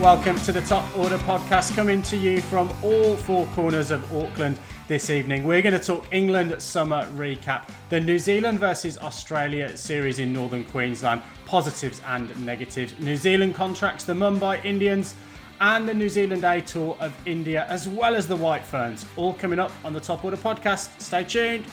Welcome to the Top Order podcast, coming to you from all four corners of Auckland this evening. We're going to talk England summer recap, the New Zealand versus Australia series in Northern Queensland, positives and negatives, New Zealand contracts, the Mumbai Indians, and the New Zealand A Tour of India, as well as the White Ferns, all coming up on the Top Order podcast. Stay tuned.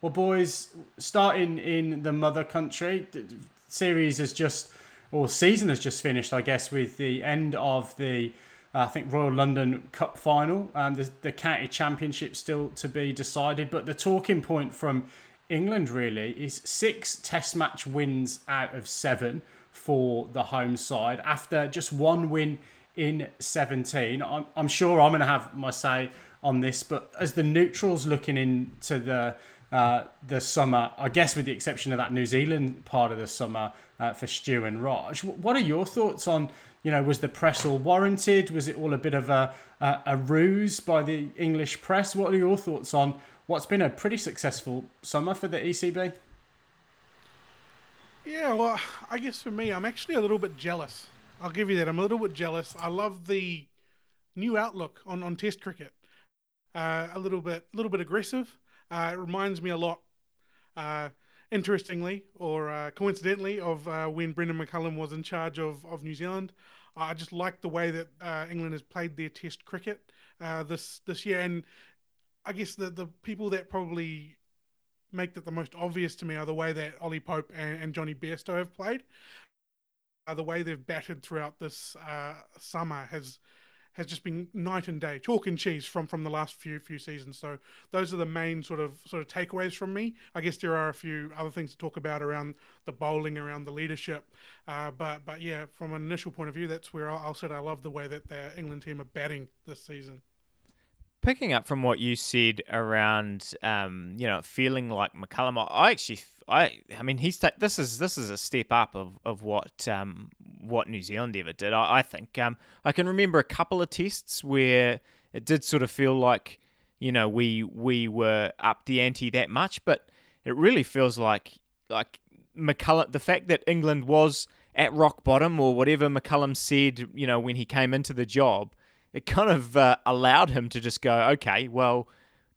Well, boys, starting in the mother country, the series has just, or season has just finished, I guess, with the end of the, uh, I think, Royal London Cup final. and the, the county championship still to be decided. But the talking point from England really is six test match wins out of seven for the home side after just one win in 17. I'm, I'm sure I'm going to have my say on this, but as the neutrals looking into the uh, the summer, I guess, with the exception of that New Zealand part of the summer uh, for Stu and Raj. What are your thoughts on, you know, was the press all warranted? Was it all a bit of a, a, a ruse by the English press? What are your thoughts on what's been a pretty successful summer for the ECB? Yeah, well, I guess for me, I'm actually a little bit jealous. I'll give you that. I'm a little bit jealous. I love the new outlook on, on Test cricket. Uh, a little bit, a little bit aggressive. Uh, it reminds me a lot, uh, interestingly or uh, coincidentally, of uh, when Brendon McCullum was in charge of, of New Zealand. I just like the way that uh, England has played their Test cricket uh, this this year, and I guess the the people that probably make that the most obvious to me are the way that Ollie Pope and, and Jonny Bairstow have played. the way they've batted throughout this summer has has just been night and day, chalk and cheese from from the last few few seasons. So those are the main sort of sort of takeaways from me. I guess there are a few other things to talk about around the bowling, around the leadership, uh, but but yeah, from an initial point of view, that's where I'll, I'll say I love the way that the England team are batting this season picking up from what you said around, um, you know, feeling like McCullum, I actually, I, I mean, he's this is this is a step up of of what um, what New Zealand ever did. I, I think um, I can remember a couple of tests where it did sort of feel like, you know, we we were up the ante that much, but it really feels like like McCullum, the fact that England was at rock bottom or whatever McCullum said, you know, when he came into the job it kind of uh, allowed him to just go, okay, well,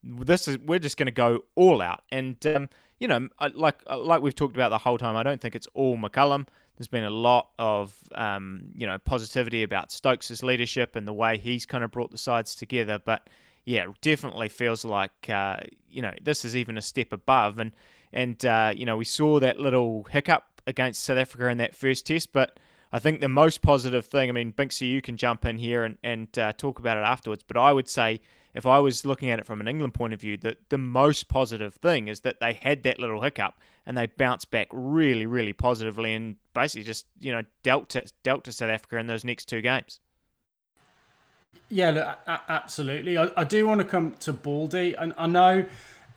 this is we're just going to go all out. And um, you know, like uh, like we've talked about the whole time, I don't think it's all McCullum. There's been a lot of um, you know positivity about Stokes' leadership and the way he's kind of brought the sides together. But yeah, definitely feels like uh, you know this is even a step above. And and uh, you know we saw that little hiccup against South Africa in that first test, but I think the most positive thing, I mean, Binksy, you can jump in here and, and uh, talk about it afterwards, but I would say if I was looking at it from an England point of view, that the most positive thing is that they had that little hiccup and they bounced back really, really positively and basically just, you know, dealt to, dealt to South Africa in those next two games. Yeah, look, absolutely. I, I do want to come to Baldy, and I know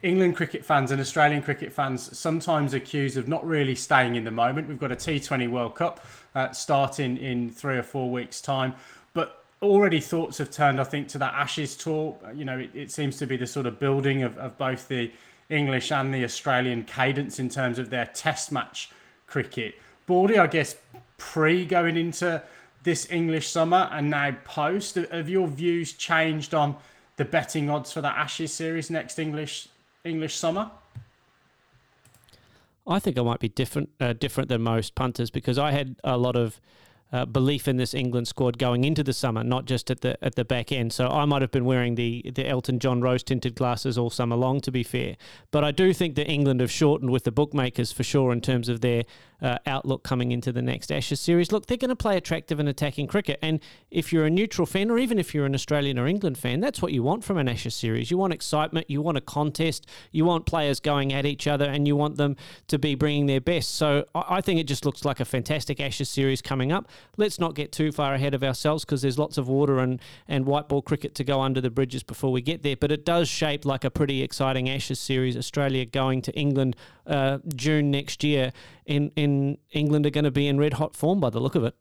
England cricket fans and Australian cricket fans sometimes accused of not really staying in the moment. We've got a T20 World Cup uh, starting in three or four weeks' time, already thoughts have turned, I think, to that Ashes tour. You know, it, it seems to be the sort of building of, of both the English and the Australian cadence in terms of their Test match cricket. Baldy, I guess, pre going into this English summer and now post, have your views changed on the betting odds for that Ashes series next English English summer? I think I might be different uh, different than most punters because I had a lot of uh, belief in this England squad going into the summer, not just at the at the back end. So I might have been wearing the the Elton John rose tinted glasses all summer long, to be fair. But I do think that England have shortened with the bookmakers for sure in terms of their uh, outlook coming into the next Ashes series. Look, they're going to play attractive and attacking cricket, and if you're a neutral fan, or even if you're an Australian or England fan, that's what you want from an Ashes series. You want excitement, you want a contest, you want players going at each other, and you want them to be bringing their best. So I think it just looks like a fantastic Ashes series coming up let's not get too far ahead of ourselves because there's lots of water and, and white ball cricket to go under the bridges before we get there. But it does shape like a pretty exciting Ashes series. Australia going to England uh, June next year. In, in England are going to be in red hot form by the look of it.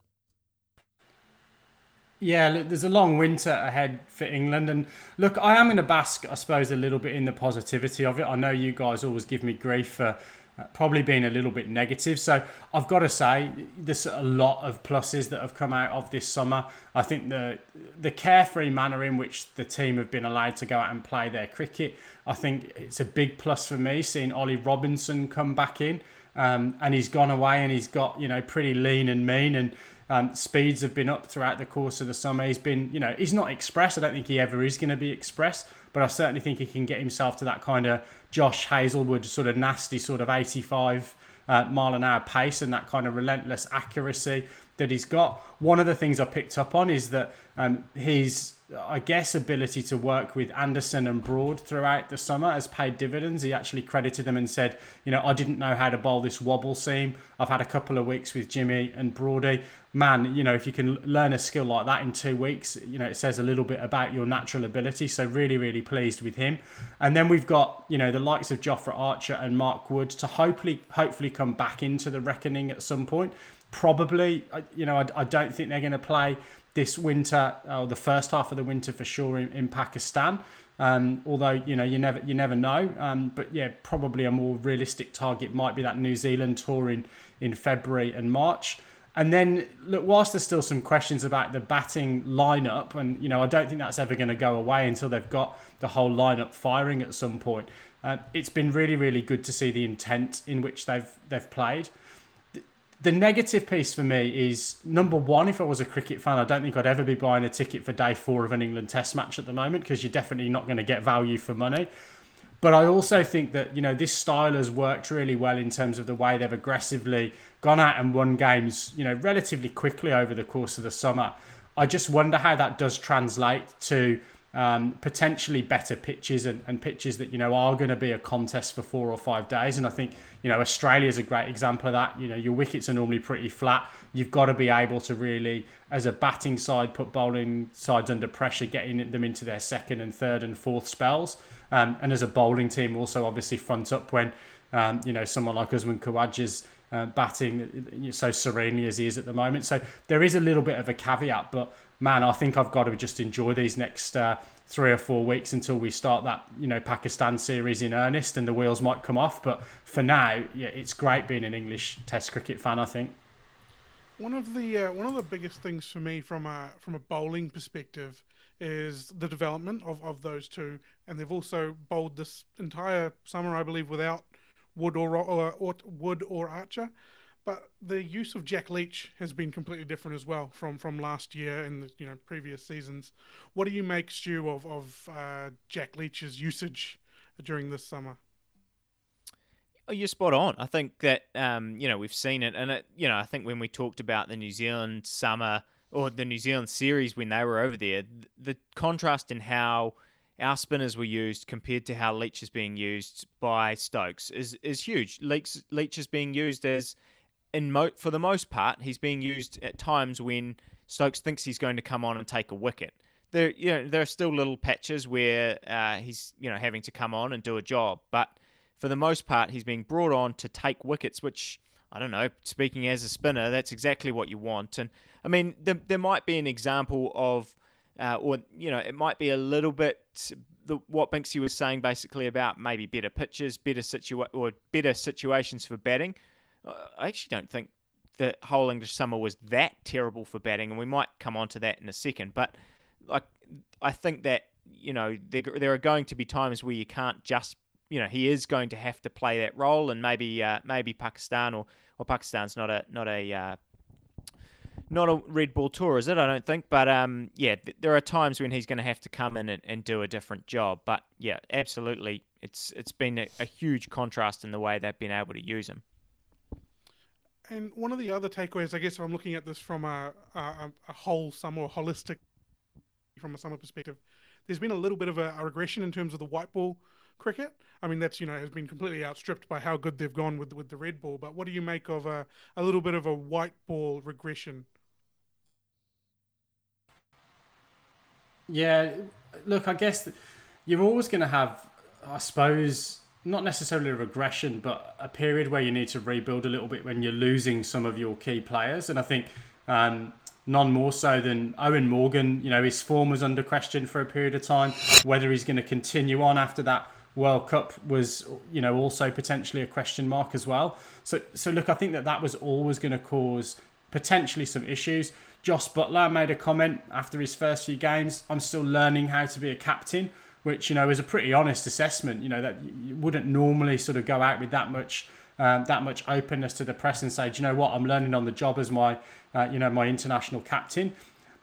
Yeah, there's a long winter ahead for England. And look, I am going to bask, I suppose, a little bit in the positivity of it. I know you guys always give me grief for uh, probably being a little bit negative. So I've got to say, there's a lot of pluses that have come out of this summer. I think the the carefree manner in which the team have been allowed to go out and play their cricket, I think it's a big plus for me seeing Ollie Robinson come back in. Um, and he's gone away and he's got you know pretty lean and mean and um, speeds have been up throughout the course of the summer. He's been you know he's not express. I don't think he ever is going to be express, but I certainly think he can get himself to that kind of Josh Hazlewood sort of nasty sort of 85 uh, mile an hour pace and that kind of relentless accuracy that he's got. One of the things I picked up on is that um, his, I guess, ability to work with Anderson and Broad throughout the summer has paid dividends. He actually credited them and said, you know, I didn't know how to bowl this wobble seam. I've had a couple of weeks with Jimmy and Broady man, you know, if you can learn a skill like that in two weeks, you know, it says a little bit about your natural ability. So really, really pleased with him. And then we've got, you know, the likes of Jofra Archer and Mark Wood to hopefully, hopefully come back into the reckoning at some point. Probably, you know, I, I don't think they're going to play this winter or the first half of the winter for sure in, in Pakistan. Um, although you know you never you never know, um, but yeah, probably a more realistic target might be that New Zealand tour in in February and March. And then, look, whilst there's still some questions about the batting lineup, and you know, I don't think that's ever going to go away until they've got the whole lineup firing at some point. Uh, it's been really, really good to see the intent in which they've they've played. The, negative piece for me is number one. If I was a cricket fan, I don't think I'd ever be buying a ticket for day four of an England Test match at the moment because you're definitely not going to get value for money. But I also think that you know this style has worked really well in terms of the way they've aggressively gone out and won games, you know, relatively quickly over the course of the summer. I just wonder how that does translate to um, potentially better pitches and, and pitches that you know are going to be a contest for four or five days. And I think you know Australia is a great example of that. You know your wickets are normally pretty flat. You've got to be able to really, as a batting side, put bowling sides under pressure, getting them into their second and third and fourth spells. Um, and as a bowling team, also obviously front up when um, you know someone like Usman Khawaja's uh, batting so serenely as he is at the moment. So there is a little bit of a caveat, but man, I think I've got to just enjoy these next uh, three or four weeks until we start that you know Pakistan series in earnest, and the wheels might come off. But for now, yeah, it's great being an English Test cricket fan. I think. One of the uh, one of the biggest things for me from a from a bowling perspective is the development of, of those two, and they've also bowled this entire summer, I believe, without Wood or, or, or Wood or Archer. But the use of Jack Leach has been completely different as well from, from last year and the you know previous seasons. What do you make, Stu, of of uh, Jack Leach's usage during this summer? Oh, you're spot on. I think that um, you know we've seen it, and it, you know I think when we talked about the New Zealand summer or the New Zealand series when they were over there, the contrast in how our spinners were used compared to how Leach is being used by Stokes is is huge. Leach Leach is being used as in mo- for the most part he's being used at times when Stokes thinks he's going to come on and take a wicket. There you know there are still little patches where uh, he's you know having to come on and do a job, but for the most part he's being brought on to take wickets, which I don't know. Speaking as a spinner, that's exactly what you want. And I mean, there, there might be an example of, uh, or you know, it might be a little bit the, what Binksy was saying basically about maybe better pitches, better situa- or better situations for batting. I actually don't think the whole English summer was that terrible for batting, and we might come on to that in a second. But like, I think that you know there, there are going to be times where you can't just you know he is going to have to play that role, and maybe uh, maybe Pakistan or or Pakistan's not a not a uh, not a red ball tour, is it? I don't think. But um, yeah, th- there are times when he's going to have to come in and, and, do a different job. But yeah, absolutely, it's it's been a, a, huge contrast in the way they've been able to use him. And one of the other takeaways, I guess, if I'm looking at this from a a, a whole, some more holistic, from a summer perspective. There's been a little bit of a, a regression in terms of the white ball cricket. I mean, that's you know has been completely outstripped by how good they've gone with with the red ball. But what do you make of a a little bit of a white ball regression? Yeah, look, I guess you're always going to have, I suppose, not necessarily a regression, but a period where you need to rebuild a little bit when you're losing some of your key players. And I think um, none more so than Eoin Morgan. You know, his form was under question for a period of time. Whether he's going to continue on after that World Cup was, you know, also potentially a question mark as well. So, so look, I think that that was always going to cause potentially some issues. Josh Buttler made a comment after his first few games. I'm still learning how to be a captain, which you know is a pretty honest assessment. You know that you wouldn't normally sort of go out with that much um, that much openness to the press and say, do you know what, I'm learning on the job as my uh, you know my international captain.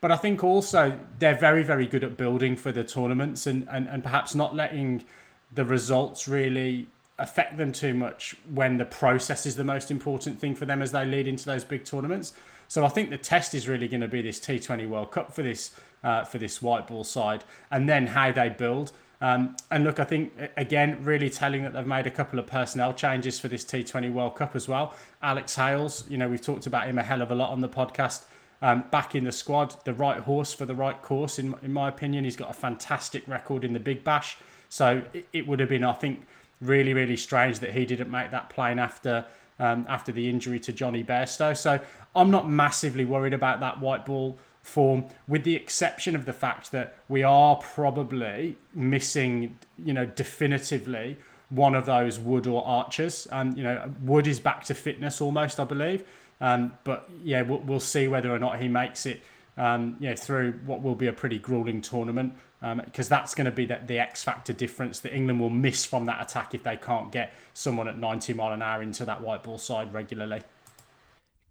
But I think also they're very very good at building for the tournaments and and, and perhaps not letting the results really affect them too much when the process is the most important thing for them as they lead into those big tournaments. So I think the test is really going to be this T20 World Cup for this uh, for this white ball side, and then how they build. Um, and look, I think again, really telling that they've made a couple of personnel changes for this T20 World Cup as well. Alex Hales, you know, we've talked about him a hell of a lot on the podcast. Um, back in the squad, the right horse for the right course, in in my opinion. He's got a fantastic record in the Big Bash. So it, it would have been, I think, really, really strange that he didn't make that plane after um, after the injury to Jonny Bairstow. So I'm not massively worried about that white ball form, with the exception of the fact that we are probably missing, you know, definitively one of those Wood or Archers. And you know, Wood is back to fitness almost, I believe. Um, but yeah, we'll, we'll see whether or not he makes it. Um, you know, through what will be a pretty grueling tournament because um, that's going to be the, the X factor difference that England will miss from that attack if they can't get someone at 90 mile an hour into that white ball side regularly.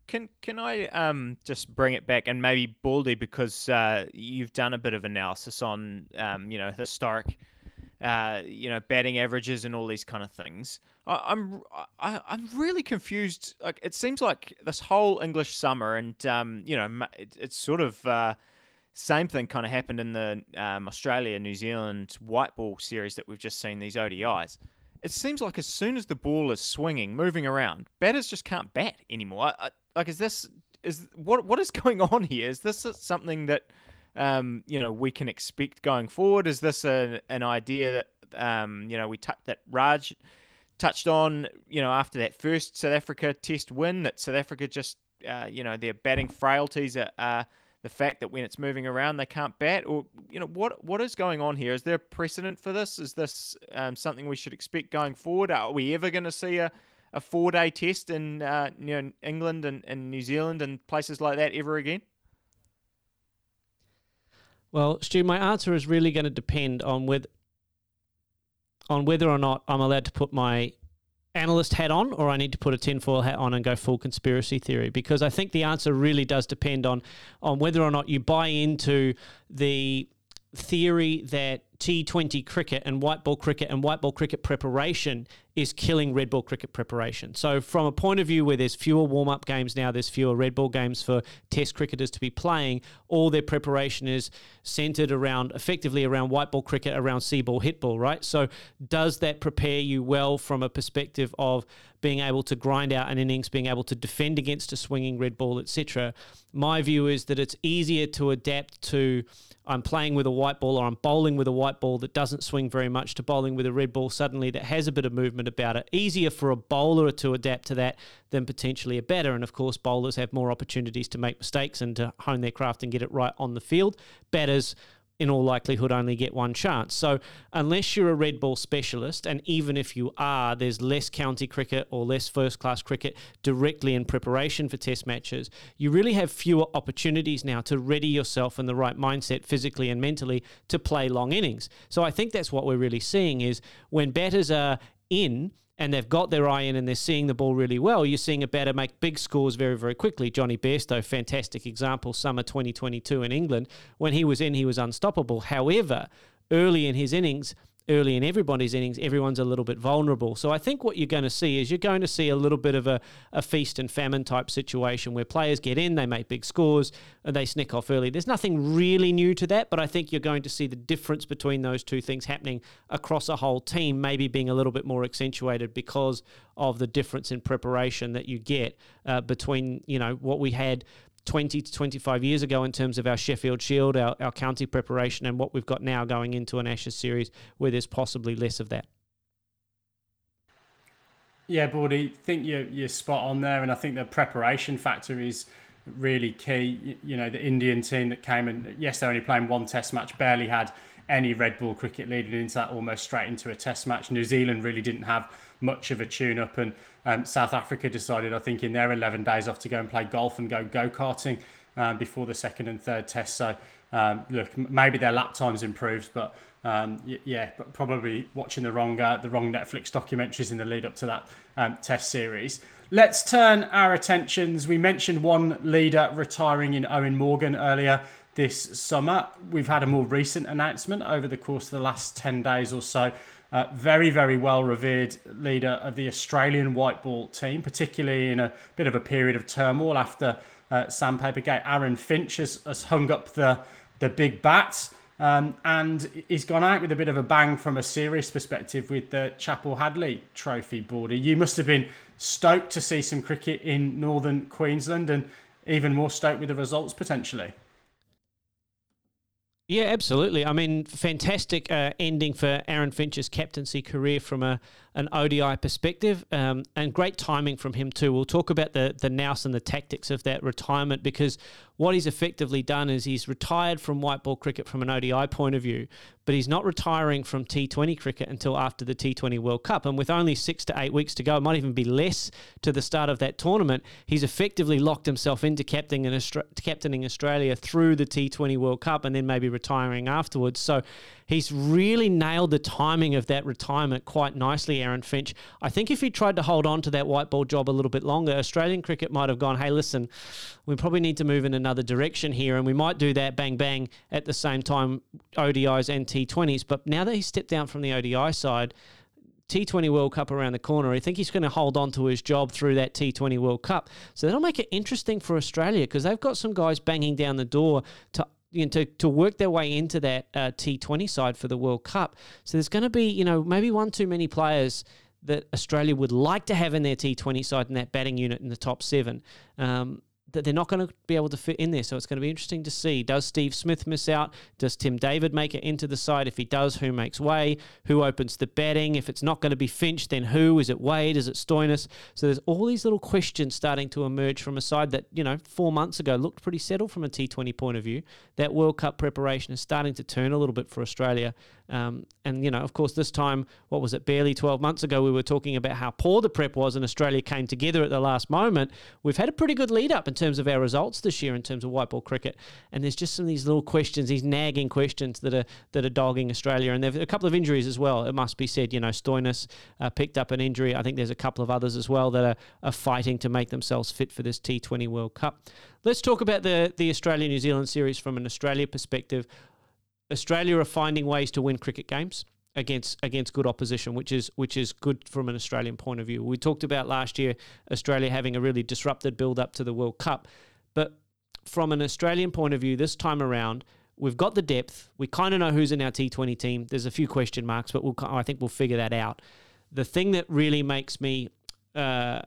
Can can I um, just bring it back and maybe Baldy because uh, you've done a bit of analysis on um, you know historic uh, you know batting averages and all these kind of things. I, I'm I, I'm really confused. Like it seems like this whole English summer and um, you know it, it's sort of uh, same thing kind of happened in the um, Australia New Zealand white ball series that we've just seen these ODIs. It seems like as soon as the ball is swinging, moving around, batters just can't bat anymore. I, like, is this is what what is going on here? Is this something that um, you know we can expect going forward? Is this a, an idea that um, you know we t- that Raj touched on? You know, after that first South Africa Test win, that South Africa just uh, you know their batting frailties are, are the fact that when it's moving around they can't bat or you know what what is going on here? Is there a precedent for this? Is this um, something we should expect going forward? Are we ever going to see a, a four day test in uh, you know England and, and New Zealand and places like that ever again? Well Stu my answer is really going to depend on whether on whether or not I'm allowed to put my analyst hat on or I need to put a tinfoil hat on and go full conspiracy theory? Because I think the answer really does depend on on whether or not you buy into the theory that T20 cricket and white ball cricket and white ball cricket preparation is killing red ball cricket preparation. So, from a point of view where there's fewer warm up games now, there's fewer red ball games for test cricketers to be playing, all their preparation is centered around effectively around white ball cricket, around see ball, hit ball, right? So, does that prepare you well from a perspective of being able to grind out an innings, being able to defend against a swinging red ball, etc.? My view is that it's easier to adapt to I'm playing with a white ball or I'm bowling with a white ball that doesn't swing very much to bowling with a red ball suddenly that has a bit of movement about it. Easier for a bowler to adapt to that than potentially a batter. And of course, bowlers have more opportunities to make mistakes and to hone their craft and get it right on the field. Batters in all likelihood only get one chance. So unless you're a red ball specialist, and even if you are, there's less county cricket or less first class cricket directly in preparation for test matches. You really have fewer opportunities now to ready yourself in the right mindset physically and mentally to play long innings. So I think that's what we're really seeing is when batters are in and they've got their eye in and they're seeing the ball really well, you're seeing a batter make big scores very, very quickly. Jonny Bairstow, fantastic example, summer 2022 in England. When he was in, he was unstoppable. However, early in his innings, early in everybody's innings, everyone's a little bit vulnerable. So I think what you're going to see is you're going to see a little bit of a, a feast and famine type situation where players get in, they make big scores, and they snick off early. There's nothing really new to that, but I think you're going to see the difference between those two things happening across a whole team, maybe being a little bit more accentuated because of the difference in preparation that you get uh, between, you know, what we had 20 to 25 years ago in terms of our Sheffield Shield, our, our county preparation, and what we've got now going into an Ashes series where there's possibly less of that. Yeah, Baldy, I think you're, you're spot on there. And I think the preparation factor is really key. You know, the Indian team that came and, yes, they're only playing one test match, barely had any red ball cricket leading into that almost straight into a test match. New Zealand really didn't have much of a tune up, and um, South Africa decided, I think, in their 11 days off to go and play golf and go go karting um, before the second and third test. So, um, look, maybe their lap times improved, but um, yeah, probably watching the wrong uh, the wrong Netflix documentaries in the lead up to that um, test series. Let's turn our attentions. We mentioned one leader retiring in Eoin Morgan earlier this summer. We've had a more recent announcement over the course of the last 10 days or so. Uh, very, very well revered leader of the Australian white ball team, particularly in a bit of a period of turmoil after uh, Sandpaper Gate. Aaron Finch has, has hung up the, the big bat. Um, and he's gone out with a bit of a bang from a serious perspective with the Chappell Hadley Trophy border. You must have been stoked to see some cricket in northern Queensland and even more stoked with the results potentially. Yeah, absolutely. I mean, fantastic uh, ending for Aaron Finch's captaincy career from a an ODI perspective, um, and great timing from him too. We'll talk about the the nous and the tactics of that retirement because what he's effectively done is he's retired from white ball cricket from an ODI point of view, but he's not retiring from T20 cricket until after the T20 World Cup. And with only six to eight weeks to go, it might even be less to the start of that tournament. He's effectively locked himself into captaining, captaining Australia through the T20 World Cup and then maybe retiring afterwards. So he's really nailed the timing of that retirement quite nicely, Aaron Finch. I think if he tried to hold on to that white ball job a little bit longer, Australian cricket might have gone, hey, listen, we probably need to move in another direction here, and we might do that bang bang at the same time, ODIs and T20s. But now that he's stepped down from the ODI side, T20 World Cup around the corner. I think he's going to hold on to his job through that T20 World Cup. So that'll make it interesting for Australia because they've got some guys banging down the door to you know, to, to work their way into that uh, T20 side for the World Cup. So there's going to be, you know, maybe one too many players that Australia would like to have in their T20 side in that batting unit in the top seven. Um, that they're not going to be able to fit in there. So it's going to be interesting to see. Does Steve Smith miss out? Does Tim David make it into the side? If he does, who makes way? Who opens the batting? If it's not going to be Finch, then who? Is it Wade? Is it Stoinis? So there's all these little questions starting to emerge from a side that, you know, four months ago looked pretty settled from a T20 point of view. That World Cup preparation is starting to turn a little bit for Australia. Um, and, you know, of course, this time, what was it, barely 12 months ago, we were talking about how poor the prep was and Australia came together at the last moment. We've had a pretty good lead up in terms of our results this year in terms of white ball cricket. And there's just some of these little questions, these nagging questions that are that are dogging Australia. And there's a couple of injuries as well. It must be said, you know, Stoinis uh, picked up an injury. I think there's a couple of others as well that are, are fighting to make themselves fit for this T20 World Cup. Let's talk about the, the Australia New Zealand series from an Australia perspective. Australia are finding ways to win cricket games against against good opposition, which is which is good from an Australian point of view. We talked about last year Australia having a really disrupted build up to the World Cup, but from an Australian point of view, this time around, we've got the depth. We kind of know who's in our T20 team. There's a few question marks, but we'll I think we'll figure that out. The thing that really makes me uh,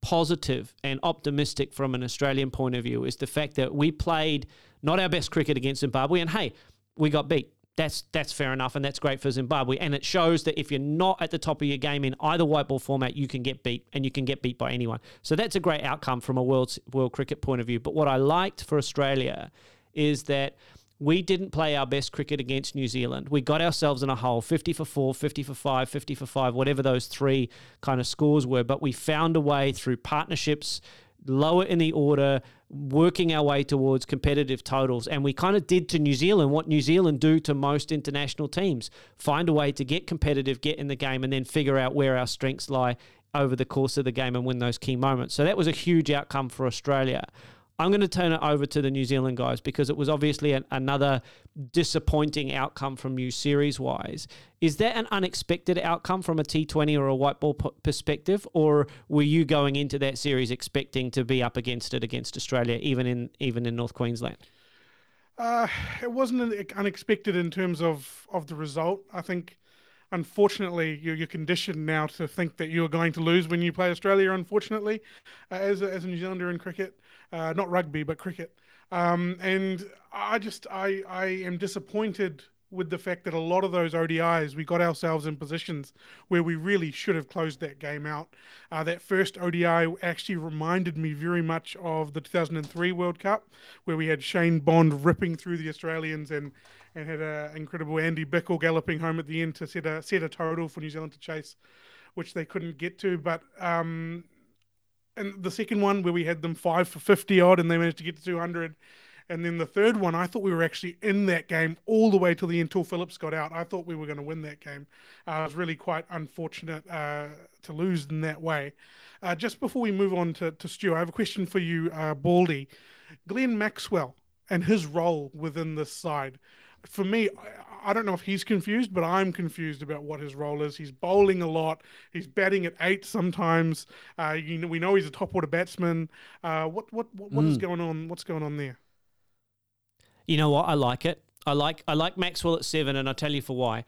positive and optimistic from an Australian point of view is the fact that we played not our best cricket against Zimbabwe, and hey, we got beat. That's that's fair enough, and that's great for Zimbabwe. And it shows that if you're not at the top of your game in either white ball format, you can get beat, and you can get beat by anyone. So that's a great outcome from a world world cricket point of view. But what I liked for Australia is that we didn't play our best cricket against New Zealand. We got ourselves in a hole 50 for 4, 50 for 5, 50 for 5, whatever those three kind of scores were. But we found a way through partnerships, lower in the order, working our way towards competitive totals. And we kind of did to New Zealand what New Zealand do to most international teams find a way to get competitive, get in the game, and then figure out where our strengths lie over the course of the game and win those key moments. So that was a huge outcome for Australia. I'm going to turn it over to the New Zealand guys because it was obviously an, another disappointing outcome from you series wise. Is that an unexpected outcome from a T20 or a white ball p- perspective, or were you going into that series expecting to be up against it against Australia, even in even in North Queensland? Uh, it wasn't unexpected in terms of, of the result. I think, unfortunately, you're, you're conditioned now to think that you're going to lose when you play Australia. Unfortunately, uh, as a, as a New Zealander in cricket, uh, not rugby but cricket. Um, and I just I I am disappointed with the fact that a lot of those ODIs, we got ourselves in positions where we really should have closed that game out. Uh, that first ODI actually reminded me very much of the 2003 World Cup, where we had Shane Bond ripping through the Australians and and had an incredible Andy Bichel galloping home at the end to set a set a total for New Zealand to chase, which they couldn't get to. But um, and the second one where we had them five for 50 odd and they managed to get to 200 and then the third one, I thought we were actually in that game all the way till the end, till Phillips got out. I thought we were going to win that game. Uh, it was really quite unfortunate uh, to lose in that way. Uh, just before we move on to, to Stu, I have a question for you, uh, Baldy. Glenn Maxwell and his role within this side. For me, I, don't know if he's confused, but I'm confused about what his role is. He's bowling a lot. He's batting at eight sometimes. Uh, you know, we know he's a top order batsman. Uh, what what what, what mm. is going on? What's going on there? You know what? I like it. I like I like Maxwell at seven, and I'll tell you for why.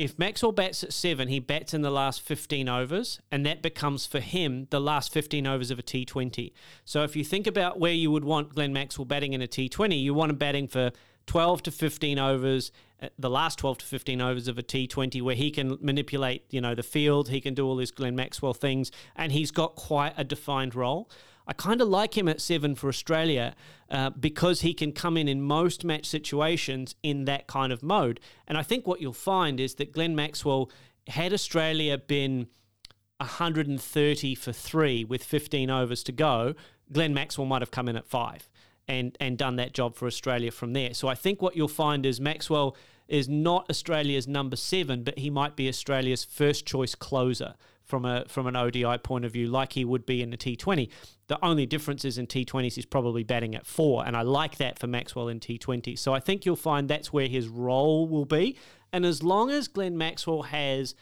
If Maxwell bats at seven, he bats in the last 15 overs, and that becomes for him the last 15 overs of a T20. So if you think about where you would want Glenn Maxwell batting in a T20, you want him batting for 12 to 15 overs, uh, the last 12 to 15 overs of a T20, where he can manipulate, you know, the field, he can do all his Glenn Maxwell things, and he's got quite a defined role. I kind of like him at seven for Australia uh, because he can come in in most match situations in that kind of mode. And I think what you'll find is that Glenn Maxwell, had Australia been 130 for three with 15 overs to go, Glenn Maxwell might have come in at five and, and done that job for Australia from there. So I think what you'll find is Maxwell is not Australia's number seven, but he might be Australia's first choice closer from a from an ODI point of view, like he would be in the T20. The only difference is in T20s he's probably batting at four, and I like that for Maxwell in T20. So I think you'll find that's where his role will be. And as long as Glenn Maxwell has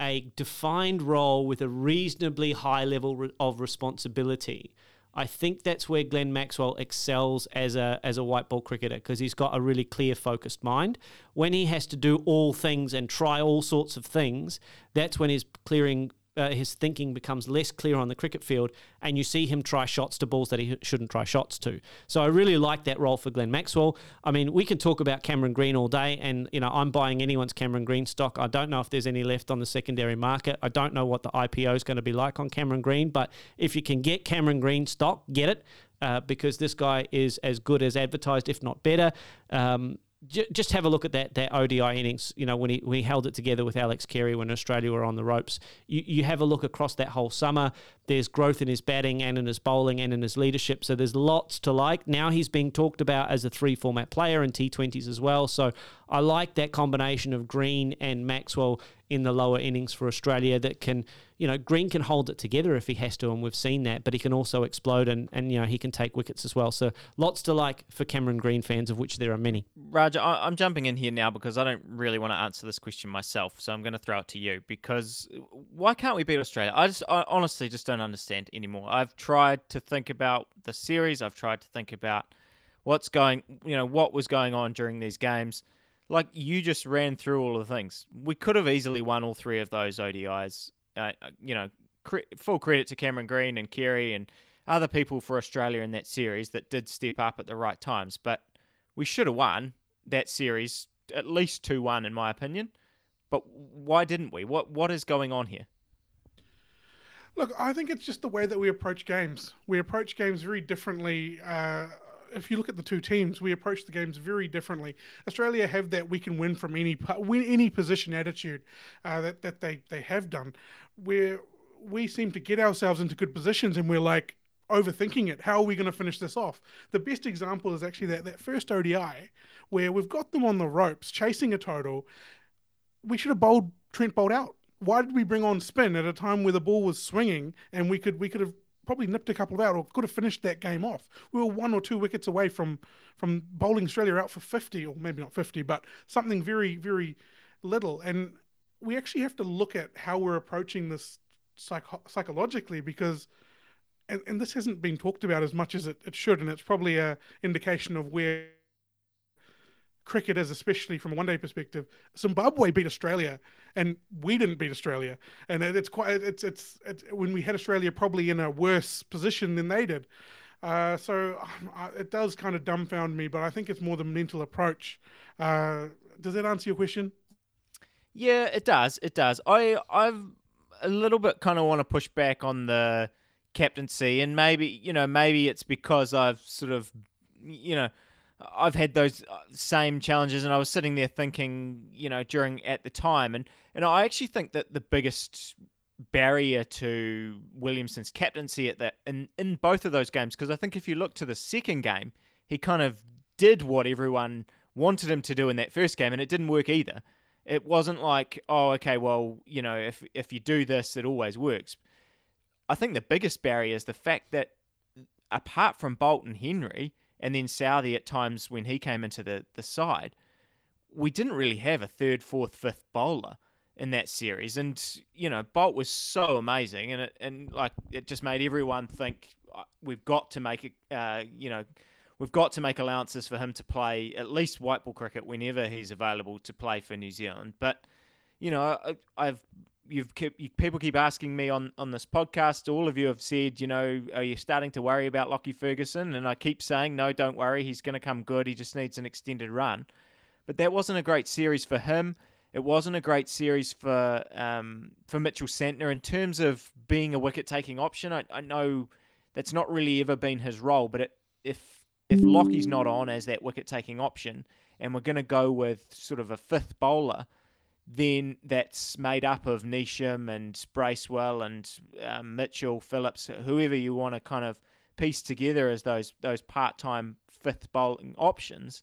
a defined role with a reasonably high level of responsibility, I think that's where Glenn Maxwell excels as a as a white ball cricketer because he's got a really clear focused mind. When he has to do all things and try all sorts of things, that's when he's clearing uh, his thinking becomes less clear on the cricket field, and you see him try shots to balls that he shouldn't try shots to. So I really like that role for Glenn Maxwell. I mean, we can talk about Cameron Green all day, and you know I'm buying anyone's Cameron Green stock. I don't know if there's any left on the secondary market. I don't know what the IPO is going to be like on Cameron Green, but if you can get Cameron Green stock, get it. Uh, because this guy is as good as advertised, if not better. Um, just have a look at that that ODI innings. You know when he when he held it together with Alex Carey when Australia were on the ropes. You you have a look across that whole summer. There's growth in his batting and in his bowling and in his leadership. So there's lots to like. Now he's being talked about as a three format player in T20s as well. So I like that combination of Green and Maxwell in the lower innings for Australia that can, you know, Green can hold it together if he has to, and we've seen that, but he can also explode and, and you know, he can take wickets as well. So lots to like for Cameron Green fans, of which there are many. Raj, I'm jumping in here now because I don't really want to answer this question myself, so I'm going to throw it to you because why can't we beat Australia? I just, I honestly just don't understand anymore. I've tried to think about the series, I've tried to think about what's going, you know, what was going on during these games like you just ran through all the things. We could have easily won all three of those ODIs. Uh, uh, you know, cre- full credit to Cameron Green and Carey and other people for Australia in that series that did step up at the right times. But we should have won that series at least two one, in my opinion. But why didn't we? What what is going on here? Look, I think it's just the way that we approach games. We approach games very differently. Uh, if you look at the two teams, we approach the games very differently. Australia have that we can win from any win any position attitude uh, that that they they have done, where we seem to get ourselves into good positions and we're like overthinking it. How are we going to finish this off? The best example is actually that that first ODI where we've got them on the ropes chasing a total. We should have bowled Trent Boult out. Why did we bring on spin at a time where the ball was swinging and we could we could have probably nipped a couple out or could have finished that game off. We were one or two wickets away from from bowling Australia out for 50 or maybe not 50, but something very very little. And we actually have to look at how we're approaching this psycho- psychologically because and, and this hasn't been talked about as much as it, it should and it's probably a indication of where cricket is, especially from a one day perspective. Zimbabwe beat Australia, and we didn't beat Australia, and it's quite it's it's, it's when we had Australia probably in a worse position than they did. Uh, so uh, it does kind of dumbfound me, but I think it's more the mental approach. Uh, does that answer your question? Yeah, it does. It does. I I've a little bit kind of want to push back on the captaincy, and maybe you know maybe it's because I've sort of you know I've had those uh, same challenges, and I was sitting there thinking you know during at the time, and and I actually think that the biggest barrier to Williamson's captaincy at that in in both of those games because I think if you look to the second game, he kind of did what everyone wanted him to do in that first game, and it didn't work either. It wasn't like, oh, okay, well, you know, if if you do this, it always works. I think the biggest barrier is the fact that apart from Boult and Henry and then Southee at times when he came into the, the side, we didn't really have a third, fourth, fifth bowler in that series. And, you know, Boult was so amazing and it, and like it just made everyone think uh, we've got to make it, uh, you know, we've got to make allowances for him to play at least white ball cricket whenever he's available to play for New Zealand. But you know, I, have you've kept, you, people keep asking me on on this podcast. All of you have said, you know, are you starting to worry about Lockie Ferguson? And I keep saying, no, don't worry. He's going to come good. He just needs an extended run. But that wasn't a great series for him. It wasn't a great series for um, for Mitchell Santner in terms of being a wicket taking option. I, I know that's not really ever been his role, but it, if if Lockie's not on as that wicket taking option, and we're going to go with sort of a fifth bowler, then that's made up of Neesham and Bracewell and um, Mitchell, Phillips, whoever you want to kind of piece together as those those part time fifth bowling options.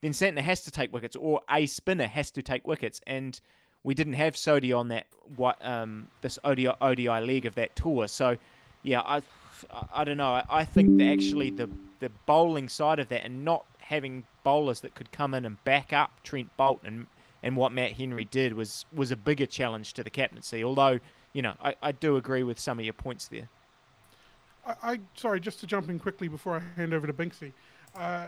Then Santner has to take wickets, or a spinner has to take wickets, and we didn't have Sodhi on that what um, this ODI, ODI leg of that tour. So, yeah, I I don't know. I, I think that actually the the bowling side of that and not having bowlers that could come in and back up Trent Boult and, and what Matt Henry did was was a bigger challenge to the captaincy. Although, you know, I, I do agree with some of your points there. I, I sorry, just to jump in quickly before I hand over to Binksy. Uh,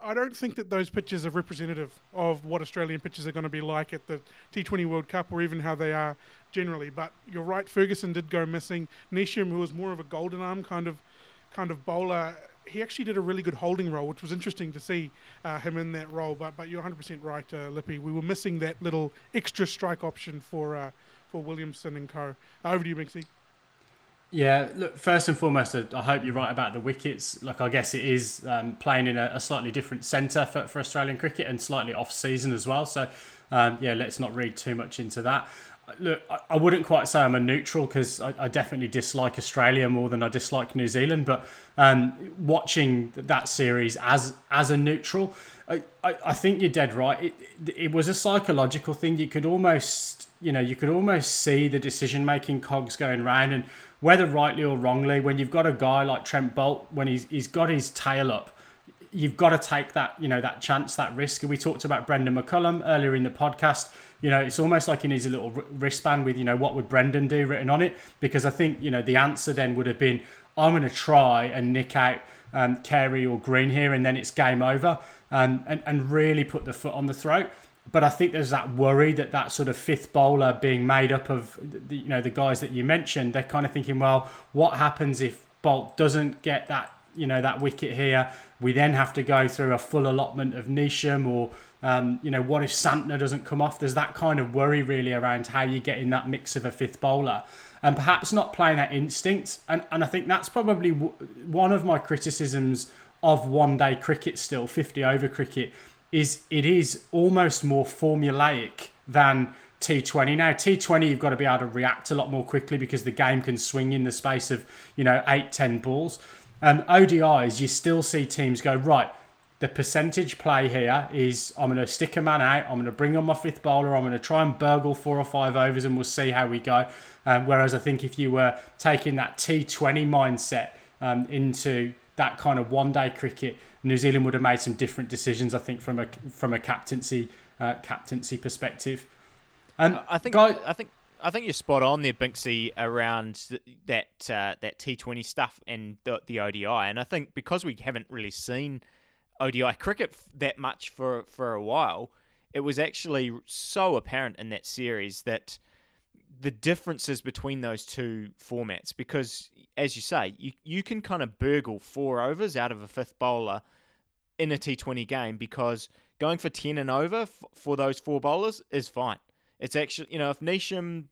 I don't think that those pitches are representative of what Australian pitches are going to be like at the T20 World Cup or even how they are generally. But you're right, Ferguson did go missing. Neesham, who was more of a golden arm kind of kind of bowler, he actually did a really good holding role, which was interesting to see uh, him in that role. But but you're 100% right, uh, Lippy. We were missing that little extra strike option for uh, for Williamson and co. Uh, over to you, Binksy. Yeah, look, first and foremost, I hope you're right about the wickets. Look, I guess it is um, playing in a, a, slightly different centre for, for Australian cricket and slightly off season as well. So, um, yeah, let's not read too much into that look, I wouldn't quite say I'm a neutral because I, I, definitely dislike Australia more than I dislike New Zealand. But um, watching that series as as a neutral, I, I, I think you're dead right. It, it was a psychological thing. You could almost, you know, you could almost see the decision making cogs going round, and whether rightly or wrongly, when you've got a guy like Trent Boult, when he's he's got his tail up. You've got to take that, you know, that chance, that risk. We talked about Brendon McCullum earlier in the podcast you know, it's almost like he needs a little wristband with, you know, what would Brendon do written on it? Because I think, you know, the answer then would have been, I'm going to try and nick out um, Carey or Green here, and then it's game over, um, and and really put the foot on the throat. But I think there's that worry that that sort of fifth bowler being made up of, the, you know, the guys that you mentioned. They're kind of thinking, well, what happens if Boult doesn't get that, you know, that wicket here? We then have to go through a full allotment of Neesham or um, you know, what if Santner doesn't come off? There's that kind of worry really around how you get in that mix of a fifth bowler and perhaps not playing that instinct. And, and I think that's probably w- one of my criticisms of one day cricket still, 50 over cricket, is it is almost more formulaic than T20. Now, T20, you've got to be able to react a lot more quickly because the game can swing in the space of, you know, eight, 10 balls. Um, ODIs, you still see teams go, right, the percentage play here is I'm going to stick a man out. I'm going to bring on my fifth bowler. I'm going to try and burgle four or five overs, and we'll see how we go. Um, whereas I think if you were taking that T20 mindset um, into that kind of one-day cricket, New Zealand would have made some different decisions. I think from a from a captaincy uh, captaincy perspective. Um, I think guys, I think I think you're spot on there, Binksy, around that uh, that T20 stuff and the, the ODI. And I think because we haven't really seen ODI cricket that much for for a while, it was actually so apparent in that series that the differences between those two formats because as you say you, you can kind of burgle four overs out of a fifth bowler in a T20 game because going for 10 and over f- for those four bowlers is fine. It's actually, you know, if Neesham,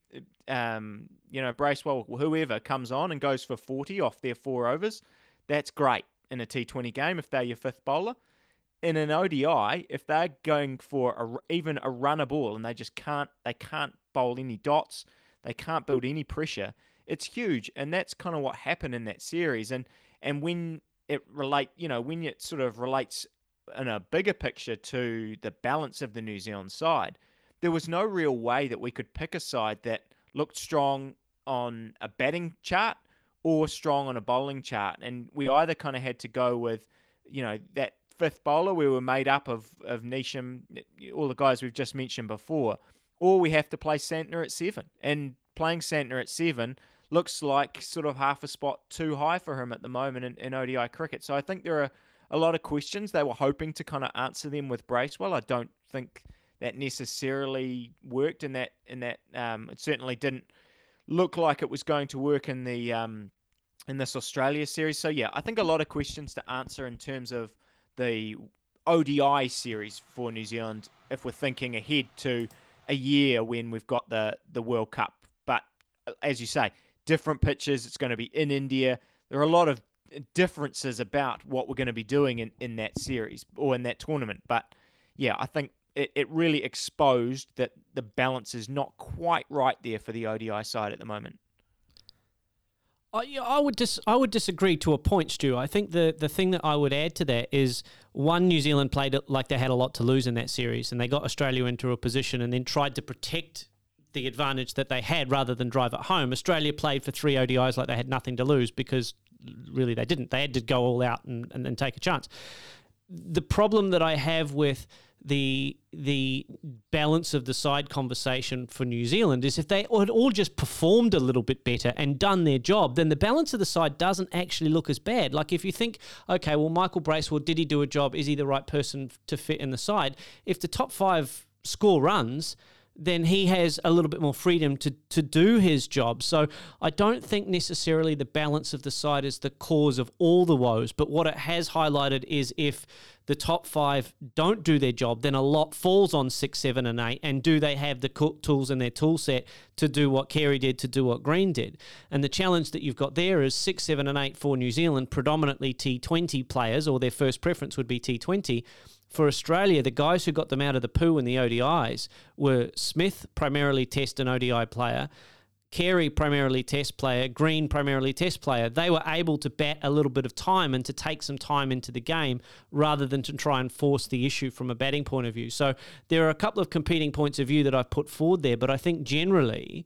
um, you know, Bracewell, whoever comes on and goes for 40 off their four overs, that's great in a T20 game if they're your fifth bowler. In an ODI, if they're going for a, even a runner ball and they just can't, they can't bowl any dots, they can't build any pressure. It's huge, and that's kind of what happened in that series. And and when it relate, you know, when it sort of relates in a bigger picture to the balance of the New Zealand side, there was no real way that we could pick a side that looked strong on a batting chart or strong on a bowling chart. And we either kind of had to go with, you know, that fifth bowler we were made up of of Neesham, all the guys we've just mentioned before, or we have to play Santner at seven. And playing Santner at seven looks like sort of half a spot too high for him at the moment in, in ODI cricket. So I think there are a lot of questions. They were hoping to kind of answer them with Bracewell. I don't think that necessarily worked in that in that um, it certainly didn't look like it was going to work in the um, in this Australia series. So yeah, I think a lot of questions to answer in terms of the ODI series for New Zealand if we're thinking ahead to a year when we've got the the World Cup. But uh, as you say, different pitches. It's going to be in India. There are a lot of differences about what we're going to be doing in, in that series or in that tournament. But yeah, I think it, it really exposed that the balance is not quite right there for the ODI side at the moment. I, I would dis, I would disagree to a point, Stu. I think the, the thing that I would add to that is one, New Zealand played it like they had a lot to lose in that series, and they got Australia into a position and then tried to protect the advantage that they had rather than drive it home. Australia played for three ODIs like they had nothing to lose because really they didn't. They had to go all out and, and, and take a chance. The problem that I have with the the balance of the side conversation for New Zealand is if they had all just performed a little bit better and done their job, then the balance of the side doesn't actually look as bad. Like if you think, okay, well, Michael Bracewell, did he do a job? Is he the right person to fit in the side? If the top five score runs, then he has a little bit more freedom to, to do his job. So I don't think necessarily the balance of the side is the cause of all the woes, but what it has highlighted is if the top five don't do their job, then a lot falls on six, seven, and eight. And do they have the tools in their tool set to do what Carey did, to do what Green did? And the challenge that you've got there is six, seven, and eight for New Zealand, predominantly T20 players, or their first preference would be T20 for Australia, the guys who got them out of the poo in the ODIs were Smith, primarily Test and ODI player, Carey, primarily Test player, Green, primarily Test player. They were able to bat a little bit of time and to take some time into the game rather than to try and force the issue from a batting point of view. So there are a couple of competing points of view that I've put forward there, but I think generally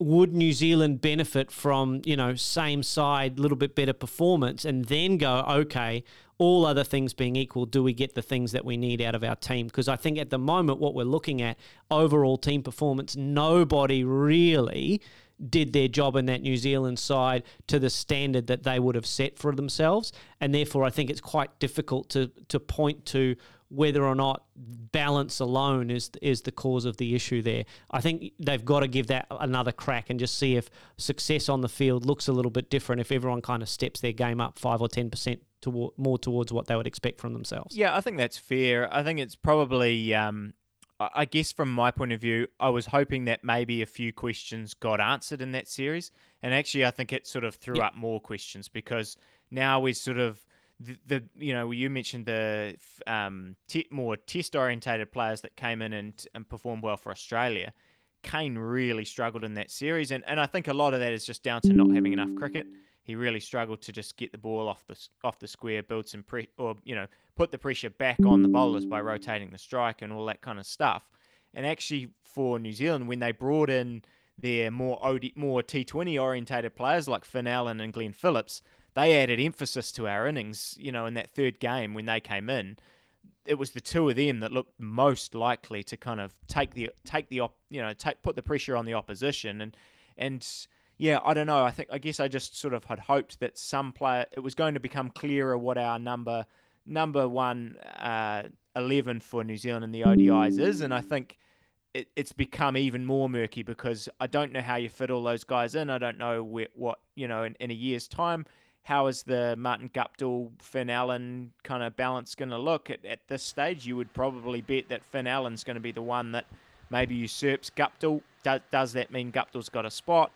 would New Zealand benefit from, you know, same side, little bit better performance, and then go, okay, all other things being equal, do we get the things that we need out of our team? Because I think at the moment, what we're looking at, overall team performance, nobody really did their job in that New Zealand side to the standard that they would have set for themselves. And therefore, I think it's quite difficult to, to point to whether or not balance alone is is the cause of the issue there. I think they've got to give that another crack and just see if success on the field looks a little bit different if everyone kind of steps their game up 5 or 10% toward, more towards what they would expect from themselves. Yeah, I think that's fair. I think it's probably um, I guess from my point of view, I was hoping that maybe a few questions got answered in that series. And actually, I think it sort of threw up more questions because now we sort of the, the you know you mentioned the um, t- more test orientated players that came in and, and performed well for Australia. Kane really struggled in that series, and, and I think a lot of that is just down to not having enough cricket. He really struggled to just get the ball off the off the square, build some pre or you know put the pressure back on the bowlers by rotating the strike and all that kind of stuff. And actually, for New Zealand, when they brought in their more OD, more T20 orientated players like Finn Allen and Glenn Phillips, they added emphasis to our innings. You know, in that third game when they came in, it was the two of them that looked most likely to kind of take the take the op, you know take put the pressure on the opposition and and yeah, I don't know. I think I guess I just sort of had hoped that some player it was going to become clearer what our number number one uh, eleven for New Zealand in the ODIs is, and I think it, it's become even more murky because I don't know how you fit all those guys in. I don't know where, what you know in, in a year's time how is the Martin Guptill, Finn Allen kind of balance going to look at, at this stage? You would probably bet that Finn Allen's going to be the one that maybe usurps Guptill. Does, does that mean Guptill's got a spot?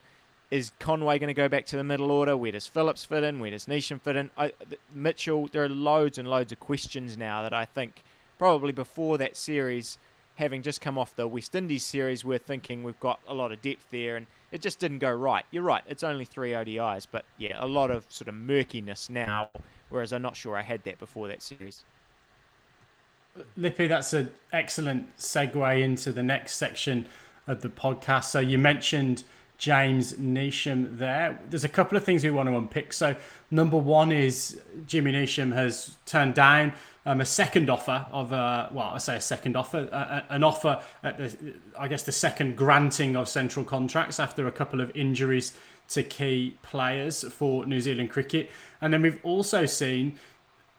Is Conway going to go back to the middle order? Where does Phillips fit in? Where does Neesham fit in? I, Mitchell, there are loads and loads of questions now that I think probably before that series, having just come off the West Indies series, we're thinking we've got a lot of depth there, and it just didn't go right. You're right, it's only three ODIs, but yeah, a lot of sort of murkiness now, whereas I'm not sure I had that before that series. Lippy, that's an excellent segue into the next section of the podcast. So you mentioned James Neesham there. There's a couple of things we want to unpick. So number one is Jimmy Neesham has turned down um, a second offer of a well, I say a second offer, uh, an offer at the, I guess the second granting of central contracts after a couple of injuries to key players for New Zealand cricket, and then we've also seen,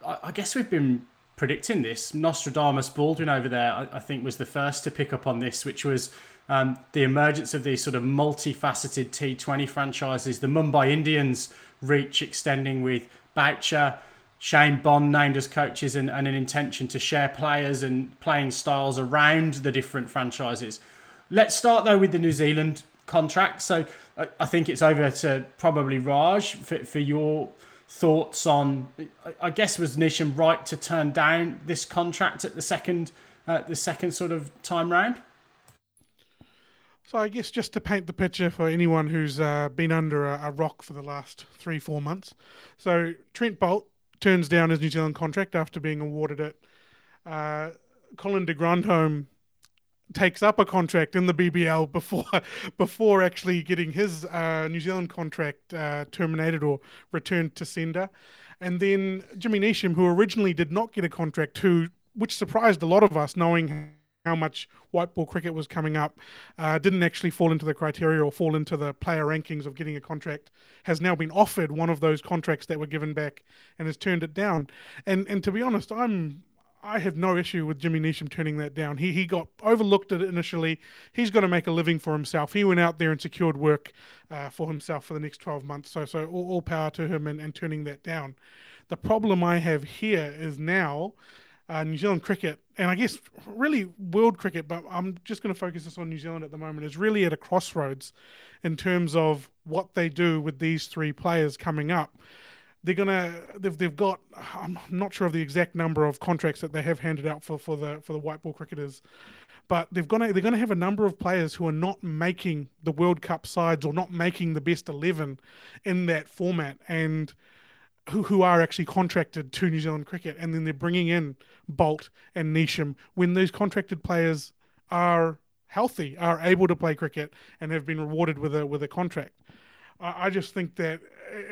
I, I guess we've been predicting this. Nostradamus Baldwin over there, I, I think, was the first to pick up on this, which was. Um, the emergence of these sort of multifaceted T20 franchises, the Mumbai Indians reach extending with Boucher, Shane Bond named as coaches and, and an intention to share players and playing styles around the different franchises. Let's start though with the New Zealand contract. So I, I think it's over to probably Raj for, for your thoughts on. I guess was Neesham right to turn down this contract at the second, uh, the second sort of time round? So I guess just to paint the picture for anyone who's uh, been under a, a, rock for the last three, four months. So Trent Boult turns down his New Zealand contract after being awarded it. Uh, Colin de Grandhomme takes up a contract in the BBL before before actually getting his uh, New Zealand contract uh, terminated or returned to sender. And then Jimmy Neesham, who originally did not get a contract, who which surprised a lot of us, knowing how much white ball cricket was coming up, uh, didn't actually fall into the criteria or fall into the player rankings of getting a contract, has now been offered one of those contracts that were given back and has turned it down. And and to be honest, I'm I have no issue with Jimmy Neesham turning that down. He he got overlooked it initially. He's got to make a living for himself. He went out there and secured work uh, for himself for the next 12 months. So so all, all power to him and, and turning that down. The problem I have here is now uh, New Zealand cricket, and I guess really world cricket, but I'm just going to focus this on New Zealand at the moment, is really at a crossroads in terms of what they do with these three players coming up. They're gonna they've they've got I'm not sure of the exact number of contracts that they have handed out for, for the for the white ball cricketers, but they've gonna they're gonna have a number of players who are not making the World Cup sides or not making the best eleven in that format and who, who are actually contracted to New Zealand cricket, and then they're bringing in Boult and Neesham when those contracted players are healthy, are able to play cricket, and have been rewarded with a with a contract. I, I just think that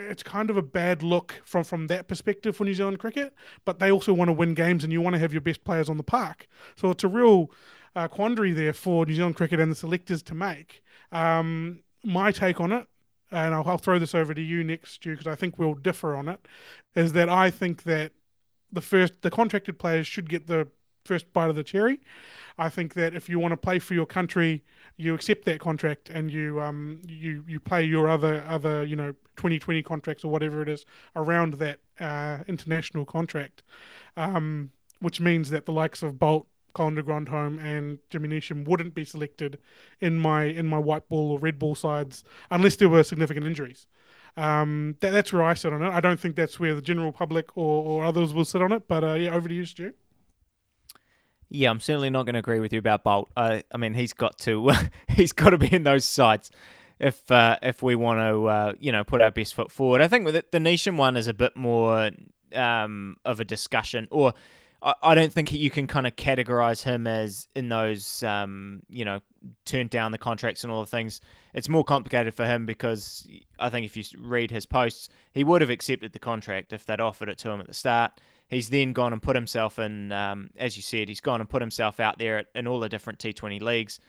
it's kind of a bad look from from that perspective for New Zealand cricket, but they also want to win games, and you want to have your best players on the park. So it's a real uh, quandary there for New Zealand cricket and the selectors to make. Um, my take on it and I'll, I'll throw this over to you next, Stu, because I think we'll differ on it, is that I think that the first the contracted players should get the first bite of the cherry. I think that if you want to play for your country, you accept that contract and you um you you play your other other you know 2020 contracts or whatever it is around that uh, international contract, um, which means that the likes of Boult, Colin de Grandhomme and Jimmy Neesham wouldn't be selected in my in my white ball or red ball sides unless there were significant injuries. Um, that, that's where I sit on it. I don't think that's where the general public or, or others will sit on it. But uh, yeah, over to you, Stu. Yeah, I'm certainly not going to agree with you about Boult. I mean, he's got to he's got to be in those sides if uh, if we want to uh, you know put our best foot forward. I think the, the Neesham one is a bit more um, of a discussion, or I, don't think you can kind of categorize him as in those, um, you know, turned down the contracts and all the things. It's more complicated for him because I think if you read his posts, he would have accepted the contract if they'd offered it to him at the start. He's then gone and put himself in, um, as you said, he's gone and put himself out there in all the different T20 leagues.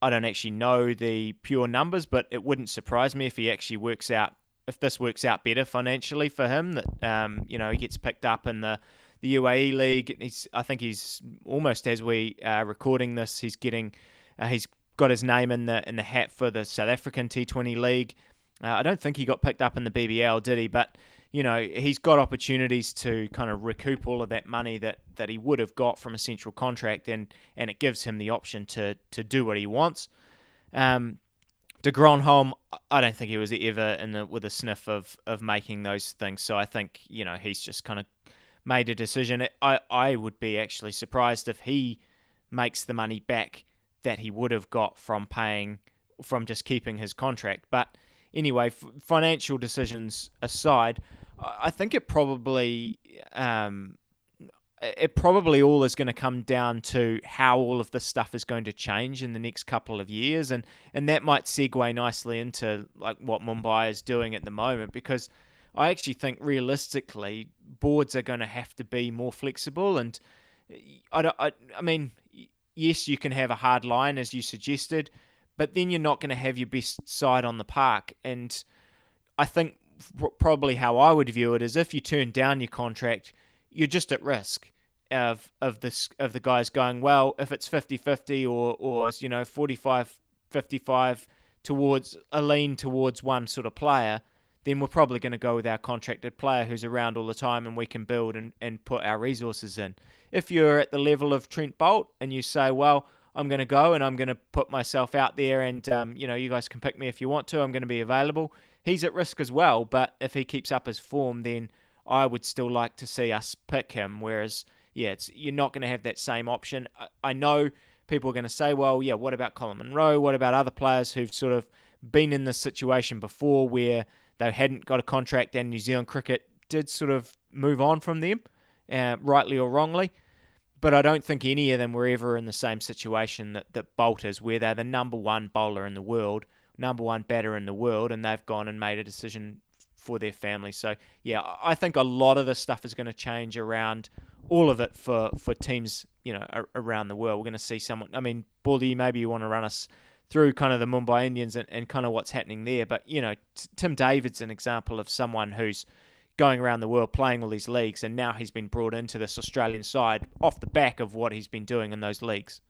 I don't actually know the pure numbers, but it wouldn't surprise me if he actually works out if this works out better financially for him. That um, you know he gets picked up in the the UAE league. He's, I think he's almost as we are recording this, he's getting, uh, he's got his name in the in the hat for the South African T20 league. Uh, I don't think he got picked up in the BBL, did he? But you know, he's got opportunities to kind of recoup all of that money that, that he would have got from a central contract, and and it gives him the option to to do what he wants. Um, de Grandhomme, I don't think he was ever in the, with a sniff of of making those things. So I think you know he's just kind of made a decision. I I would be actually surprised if he makes the money back that he would have got from paying from just keeping his contract. But anyway, f- financial decisions aside, I think it probably um, it probably all is going to come down to how all of this stuff is going to change in the next couple of years, and and that might segue nicely into like what Mumbai is doing at the moment because I actually think realistically boards are going to have to be more flexible, and I don't, I, I mean yes, you can have a hard line as you suggested, but then you're not going to have your best side on the park, and I think probably how I would view it is if you turn down your contract, you're just at risk of of this of the guys going well if it's 50-50 or or you know 45-55 towards a lean towards one sort of player then we're probably going to go with our contracted player who's around all the time and we can build and, and put our resources in if you're at the level of Trent Boult and you say well I'm going to go and I'm going to put myself out there and um, you know you guys can pick me if you want to I'm going to be available he's at risk as well. But if he keeps up his form, then I would still like to see us pick him. Whereas, yeah, it's, you're not going to have that same option. I, I know people are going to say, well, yeah, what about Colin Munro? What about other players who've sort of been in this situation before where they hadn't got a contract and New Zealand cricket did sort of move on from them, uh, rightly or wrongly. But I don't think any of them were ever in the same situation that, that Boult is, where they're the number one bowler in the world number one batter in the world, and they've gone and made a decision for their family. So yeah, I think a lot of this stuff is going to change around all of it for for teams you know around the world. We're going to see someone. I mean, Baldy, maybe you want to run us through kind of the Mumbai Indians and, and kind of what's happening there. But you know, t- Tim David's an example of someone who's going around the world playing all these leagues, and now he's been brought into this Australian side off the back of what he's been doing in those leagues.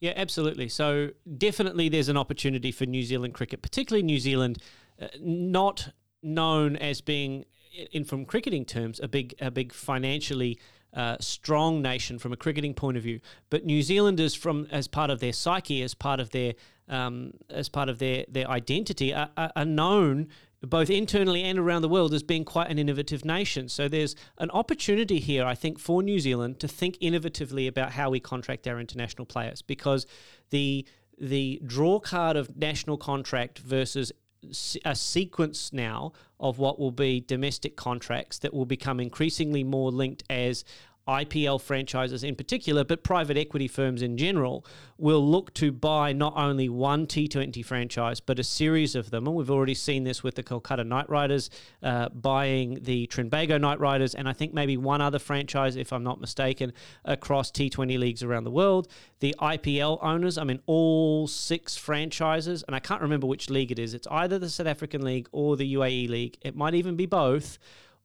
Yeah, absolutely. So definitely there's an opportunity for New Zealand cricket, particularly New Zealand, uh, not known as being, in from cricketing terms, a big a big financially strong nation from a cricketing point of view. But New Zealanders, from as part of their psyche, as part of their um, as part of their their identity, are, are known both internally and around the world as being quite an innovative nation. So there's an opportunity here, I think, for New Zealand to think innovatively about how we contract our international players because the the draw card of national contract versus a sequence now of what will be domestic contracts that will become increasingly more linked as IPL franchises in particular, but private equity firms in general, will look to buy not only one T20 franchise, but a series of them. And we've already seen this with the Kolkata Knight Riders uh, buying the Trinbago Knight Riders, and I think maybe one other franchise, if I'm not mistaken, across T20 leagues around the world. The IPL owners, I mean, all six franchises, and I can't remember which league it is. It's either the South African League or the UAE League. It might even be both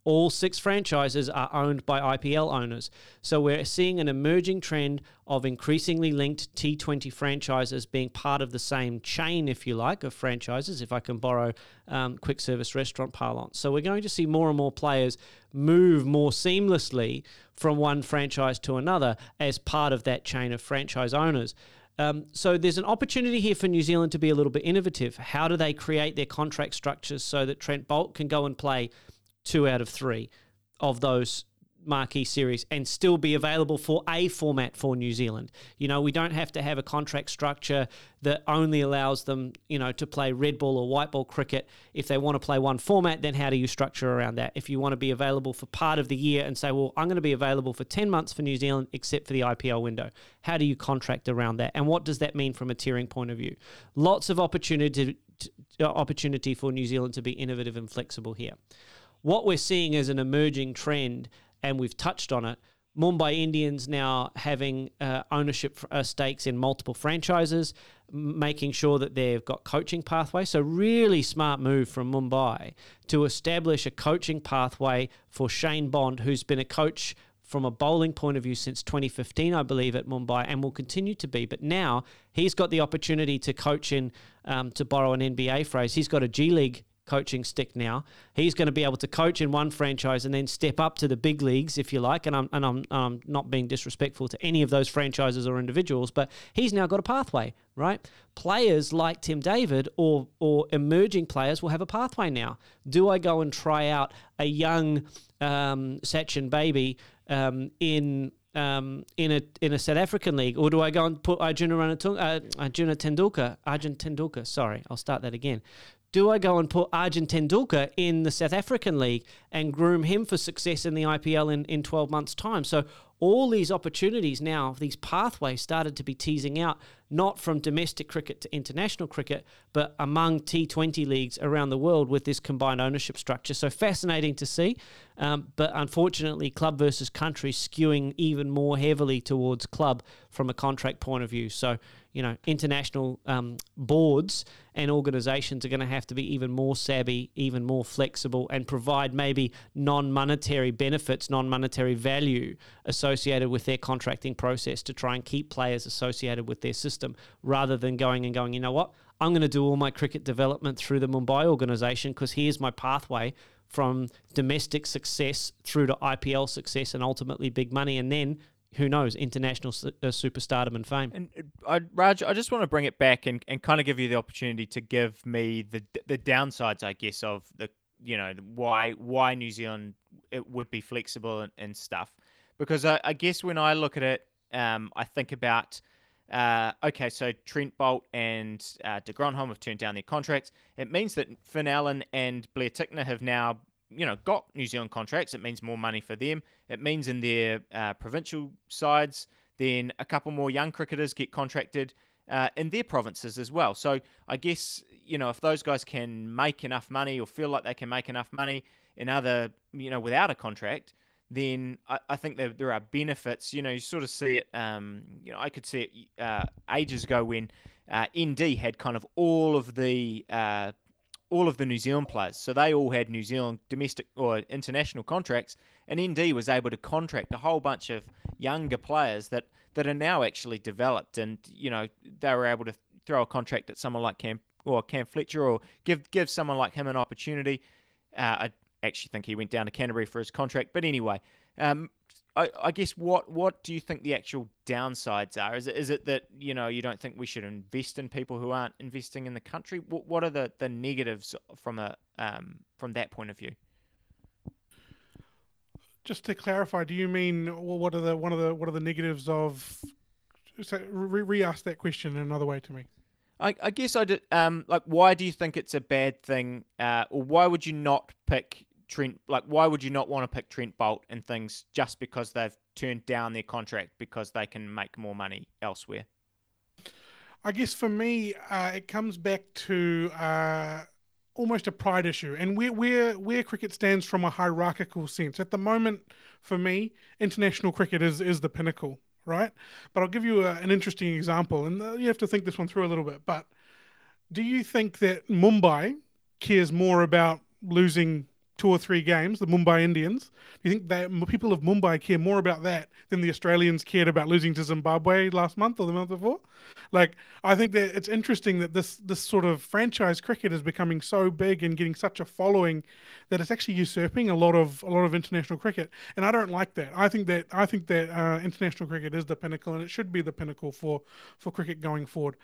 all six franchises are owned by IPL owners. So we're seeing an emerging trend of increasingly linked T20 franchises being part of the same chain, if you like, of franchises, if I can borrow um, quick service restaurant parlance. So we're going to see more and more players move more seamlessly from one franchise to another as part of that chain of franchise owners. Um, so there's an opportunity here for New Zealand to be a little bit innovative. How do they create their contract structures so that Trent Boult can go and play two out of three of those marquee series and still be available for a format for New Zealand. You know, we don't have to have a contract structure that only allows them, you know, to play red ball or white ball cricket. If they want to play one format, then how do you structure around that? If you want to be available for part of the year and say, well, I'm going to be available for 10 months for New Zealand except for the IPL window, how do you contract around that? And what does that mean from a tiering point of view? Lots of opportunity opportunity for New Zealand to be innovative and flexible here what we're seeing is an emerging trend, and we've touched on it. Mumbai Indians now having uh, ownership uh, stakes in multiple franchises, making sure that they've got coaching pathway. So really smart move from Mumbai to establish a coaching pathway for Shane Bond, who's been a coach from a bowling point of view since 2015, I believe, at Mumbai, and will continue to be. But now he's got the opportunity to coach in, um, to borrow an NBA phrase, he's got a G League coaching stick now. He's going to be able to coach in one franchise and then step up to the big leagues, if you like. And I'm and I'm, I'm not being disrespectful to any of those franchises or individuals, but he's now got a pathway, right? Players like Tim David or or emerging players will have a pathway now. Do I go and try out a young um, Sachin baby um, in um, in a in a South African league, or do I go and put Arjuna, Ranatung, uh, Arjuna Tendulkar, Arjun Tendulkar? Sorry, I'll start that again. Do I go and put Arjun Tendulkar in the South African league and groom him for success in the IPL in, in 12 months' time? So all these opportunities now, these pathways started to be teasing out, not from domestic cricket to international cricket, but among T20 leagues around the world with this combined ownership structure. So fascinating to see. Um, but unfortunately, club versus country skewing even more heavily towards club from a contract point of view. So you know, international um, boards and organizations are going to have to be even more savvy, even more flexible, and provide maybe non monetary benefits, non monetary value associated with their contracting process to try and keep players associated with their system rather than going and going, you know what, I'm going to do all my cricket development through the Mumbai organization because here's my pathway from domestic success through to IPL success and ultimately big money. And then who knows, international uh, superstardom and fame. And uh, Raj, I just want to bring it back and, and kind of give you the opportunity to give me the the downsides, I guess, of the you know why why New Zealand it would be flexible and, and stuff. Because I, I, guess when I look at it, um, I think about uh, okay, so Trent Boult and uh, de Grandhomme have turned down their contracts. It means that Finn Allen and Blair Tickner have now you know, got New Zealand contracts, it means more money for them. It means in their uh, provincial sides, then a couple more young cricketers get contracted uh, in their provinces as well. So I guess you know if those guys can make enough money or feel like they can make enough money in other, you know, without a contract, then I, I think there, there are benefits. You know, you sort of see it. Um, you know, I could see it uh, ages ago when uh, ND had kind of all of the uh, all of the New Zealand players. So they all had New Zealand domestic or international contracts, and ND was able to contract a whole bunch of younger players that, that are now actually developed. And, you know, they were able to throw a contract at someone like Cam or Cam Fletcher or give give someone like him an opportunity. Uh, actually think he went down to Canterbury for his contract. But anyway, um, I, I, guess what what do you think the actual downsides are? Is it is it that you know you don't think we should invest in people who aren't investing in the country? What what are the, the negatives from a um, from that point of view? Just to clarify, do you mean well, what are the one of the what are the negatives of? So re, ask that question in another way to me. I, I guess I did. Um, like, why do you think it's a bad thing, uh, or why would you not pick Trent, like, why would you not want to pick Trent Boult and things just because they've turned down their contract because they can make more money elsewhere? I guess for me, uh, it comes back to uh, almost a pride issue, and where where where cricket stands from a hierarchical sense. At the moment, for me, international cricket is is the pinnacle, right? But I'll give you a, an interesting example, and uh, you have to think this one through a little bit. But do you think that Mumbai cares more about losing two or three games, the Mumbai Indians. Do you think that people of Mumbai care more about that than the Australians cared about losing to Zimbabwe last month or the month before? Like, I think that it's interesting that this this sort of franchise cricket is becoming so big and getting such a following that it's actually usurping a lot of a lot of international cricket, and I don't like that. I think that I think that uh, international cricket is the pinnacle, and it should be the pinnacle for for cricket going forward.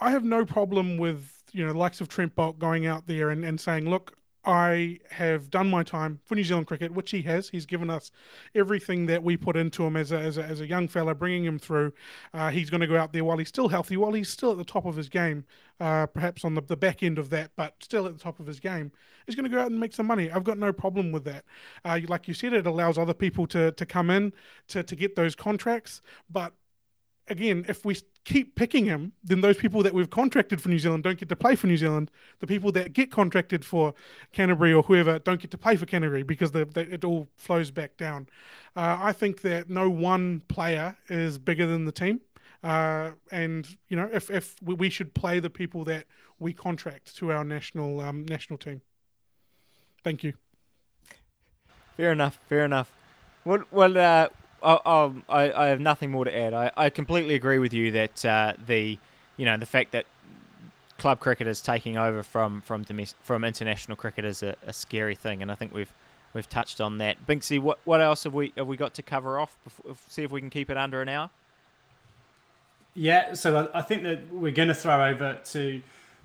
I have no problem with you know the likes of Trent Boult going out there and, and saying, look, I have done my time for New Zealand cricket, which he has. He's given us everything that we put into him as a, as a, as a young fella, bringing him through. Uh, he's going to go out there while he's still healthy, while he's still at the top of his game, uh, perhaps on the, the back end of that, but still at the top of his game. He's going to go out and make some money. I've got no problem with that. Uh, like you said, it allows other people to, to come in to, to get those contracts. But again, if we keep picking him, then those people that we've contracted for New Zealand don't get to play for New Zealand. The people that get contracted for Canterbury or whoever don't get to play for Canterbury because it all flows back down. Uh, I think that no one player is bigger than the team. Uh, and you know, if, if we should play the people that we contract to our national um, national team. Thank you. Fair enough. Fair enough. Well, well, uh, I, I, I have nothing more to add. I, I completely agree with you that uh, the, you know, the fact that club cricket is taking over from from from international cricket is a, a, scary thing, and I think we've we've touched on that. Binksy, what what else have we have we got to cover off? Before, see if we can keep it under an hour. Yeah, so I think that we're going to throw over to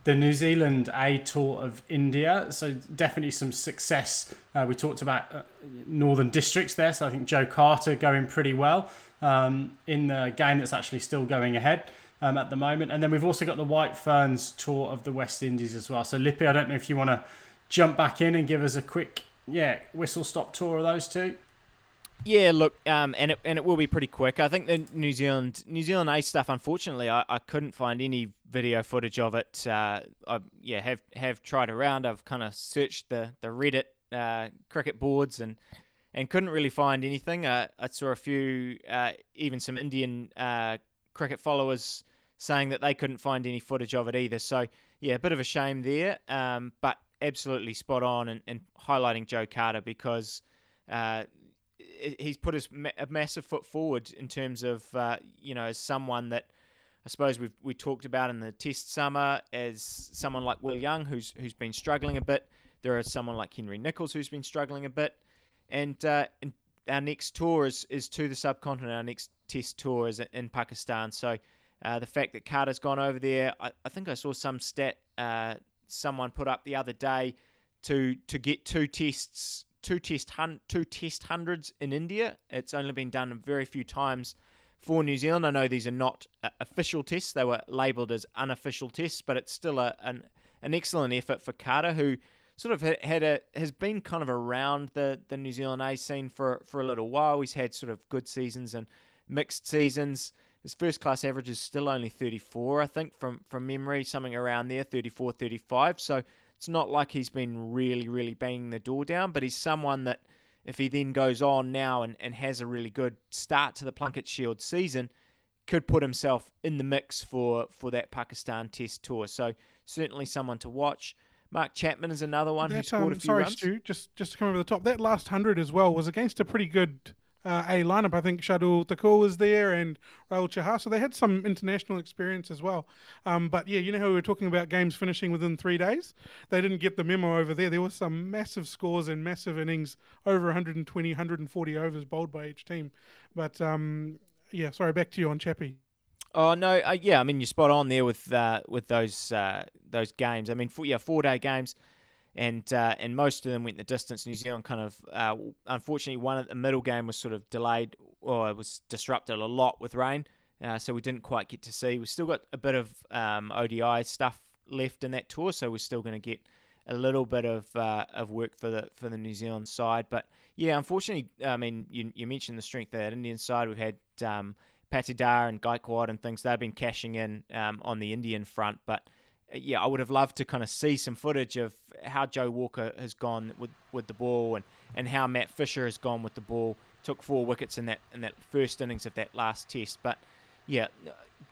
the New Zealand A Tour of India. So definitely some success. Uh, we talked about uh, Northern Districts there. So I think Joe Carter going pretty well um, in the game that's actually still going ahead um, at the moment. And then we've also got the White Ferns Tour of the West Indies as well. So Lippy, I don't know if you want to jump back in and give us a quick, yeah, whistle stop tour of those two. Yeah, look, um, and it and it will be pretty quick. I think the New Zealand New Zealand A stuff. Unfortunately, I, I couldn't find any video footage of it. Uh, I yeah have have tried around. I've kind of searched the the Reddit uh, cricket boards and and couldn't really find anything. Uh, I saw a few, uh, even some Indian uh, cricket followers saying that they couldn't find any footage of it either. So yeah, a bit of a shame there. Um, but absolutely spot on and, highlighting Joe Carter because uh, he's put his a massive foot forward in terms of uh, you know someone that I suppose we we talked about in the Test summer as someone like Will Young who's who's been struggling a bit. There is someone like Henry Nicholls who's been struggling a bit, and, uh, and our next tour is is to the subcontinent. Our next Test tour is in Pakistan. So uh, the fact that Carter's gone over there, I, I think I saw some stat uh, someone put up the other day to to get two tests two test hun- two test hundreds in India. It's only been done a very few times for New Zealand. I know these are not uh, official tests; they were labelled as unofficial tests, but it's still a, an an excellent effort for Carter, who sort of had a has been kind of around the the New Zealand A scene for for a little while. He's had sort of good seasons and mixed seasons. His first class average is still only 34, I think, from from memory, something around there, 34, 35. So it's not like he's been really, really banging the door down, but he's someone that if he then goes on now and, and has a really good start to the Plunket Shield season, could put himself in the mix for, for that Pakistan Test tour. So certainly someone to watch. Mark Chapman is another one that, who scored um, a few sorry, runs. Stu, just just to come over the top, that last hundred as well was against a pretty good uh, A lineup. I think Shardul Thakur was there and Rahul Chahar. So they had some international experience as well. Um, but yeah, you know how we were talking about games finishing within three days? They didn't get the memo over there. There were some massive scores and massive innings, over 120, 140 overs bowled by each team. But um, yeah, sorry, back to you on Chappie. Oh no, uh, yeah, I mean you're spot on there with uh, with those uh, those games. I mean, four, yeah, four day games and uh, and most of them went the distance. New Zealand kind of, uh, unfortunately, one of the middle game was sort of delayed or it was disrupted a lot with rain, uh, so we didn't quite get to see. We've still got a bit of um, ODI stuff left in that tour, so we're still going to get a little bit of uh, of work for the for the New Zealand side. But yeah, unfortunately, I mean, you, you mentioned the strength of that Indian side. We've had um, Patidar and Guy Gaikwad and things. They've been cashing in um, on the Indian front, but yeah, I would have loved to kind of see some footage of how Joe Walker has gone with, with the ball and, and how Matt Fisher has gone with the ball. Took four wickets in that in that first innings of that last test. But yeah,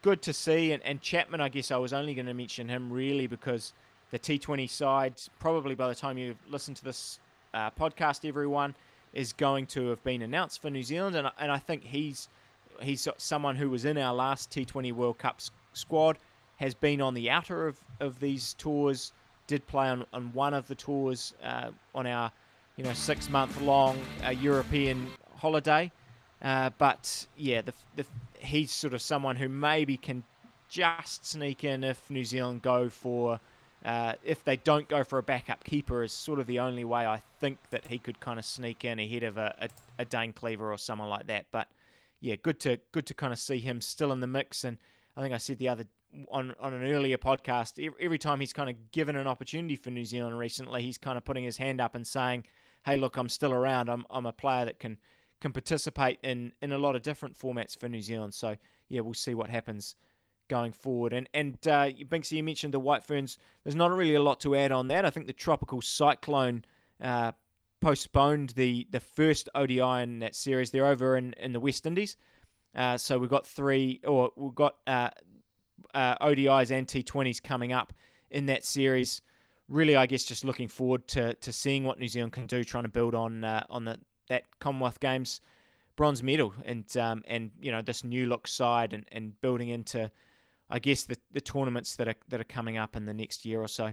good to see. And, and Chapman, I guess I was only going to mention him really because the T20 side, probably by the time you listen to this uh, podcast, everyone is going to have been announced for New Zealand. And, and I think he's he's someone who was in our last T20 World Cup squad has been on the outer of, of these tours, did play on, on one of the tours uh, on our you know six month long uh, European holiday. Uh, but yeah, the, the, he's sort of someone who maybe can just sneak in if New Zealand go for. Uh, if they don't go for a backup keeper, is sort of the only way I think that he could kind of sneak in ahead of a, a, a Dane Cleaver or someone like that. But yeah, good to good to kind of see him still in the mix. And I think I said the other on on an earlier podcast, every time he's kind of given an opportunity for New Zealand recently, he's kind of putting his hand up and saying, "Hey, look, I'm still around. I'm I'm a player that can can participate in in a lot of different formats for New Zealand." So yeah, we'll see what happens going forward. And and uh, Binksy, you mentioned the White Ferns. There's not really a lot to add on that. I think the tropical cyclone. Uh, postponed the the first ODI in that series. They're over in, in the West Indies. Uh, so we've got three, or we've got uh, uh, ODIs and T20s coming up in that series. Really, I guess just looking forward to to seeing what New Zealand can do, trying to build on uh, on the that Commonwealth Games bronze medal and um, and you know this new look side and, and building into I guess the, the tournaments that are that are coming up in the next year or so.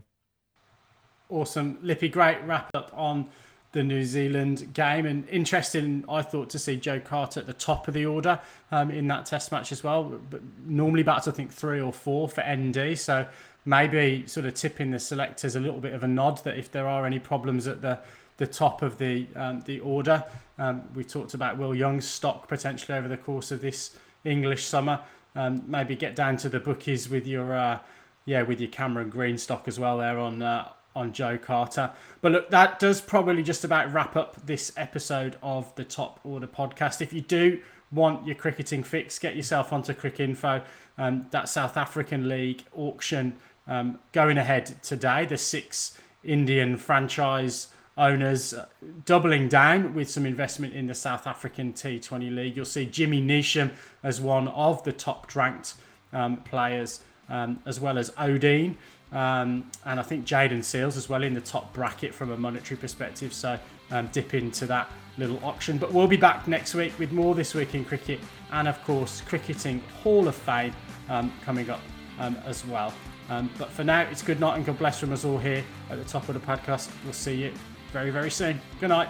Awesome, Lippy. Great wrap up on the New Zealand game, and interesting. I thought to see Joe Carter at the top of the order um, in that Test match as well. But normally bats I think three or four for ND, so maybe sort of tipping the selectors a little bit of a nod that if there are any problems at the the top of the um, the order, um, we talked about Will Young's stock potentially over the course of this English summer. Um, maybe get down to the bookies with your uh, yeah with your Cameron Green stock as well there on uh, on Joe Carter. But look, that does probably just about wrap up this episode of the Top Order podcast. If you do want your cricketing fix, get yourself onto Cricinfo. Um, that South African League auction um, going ahead today. The six Indian franchise owners uh, doubling down with some investment in the South African T20 League. You'll see Jimmy Neesham as one of the top ranked um, players, um, as well as Odin. Um, and I think Jayden Seales as well in the top bracket from a monetary perspective. So um, dip into that little auction. But we'll be back next week with more This Week in Cricket and, of course, Cricketing Hall of Fame um, coming up um, as well. Um, but for now, it's good night and God bless from us all here at the top of the podcast. We'll see you very, very soon. Good night.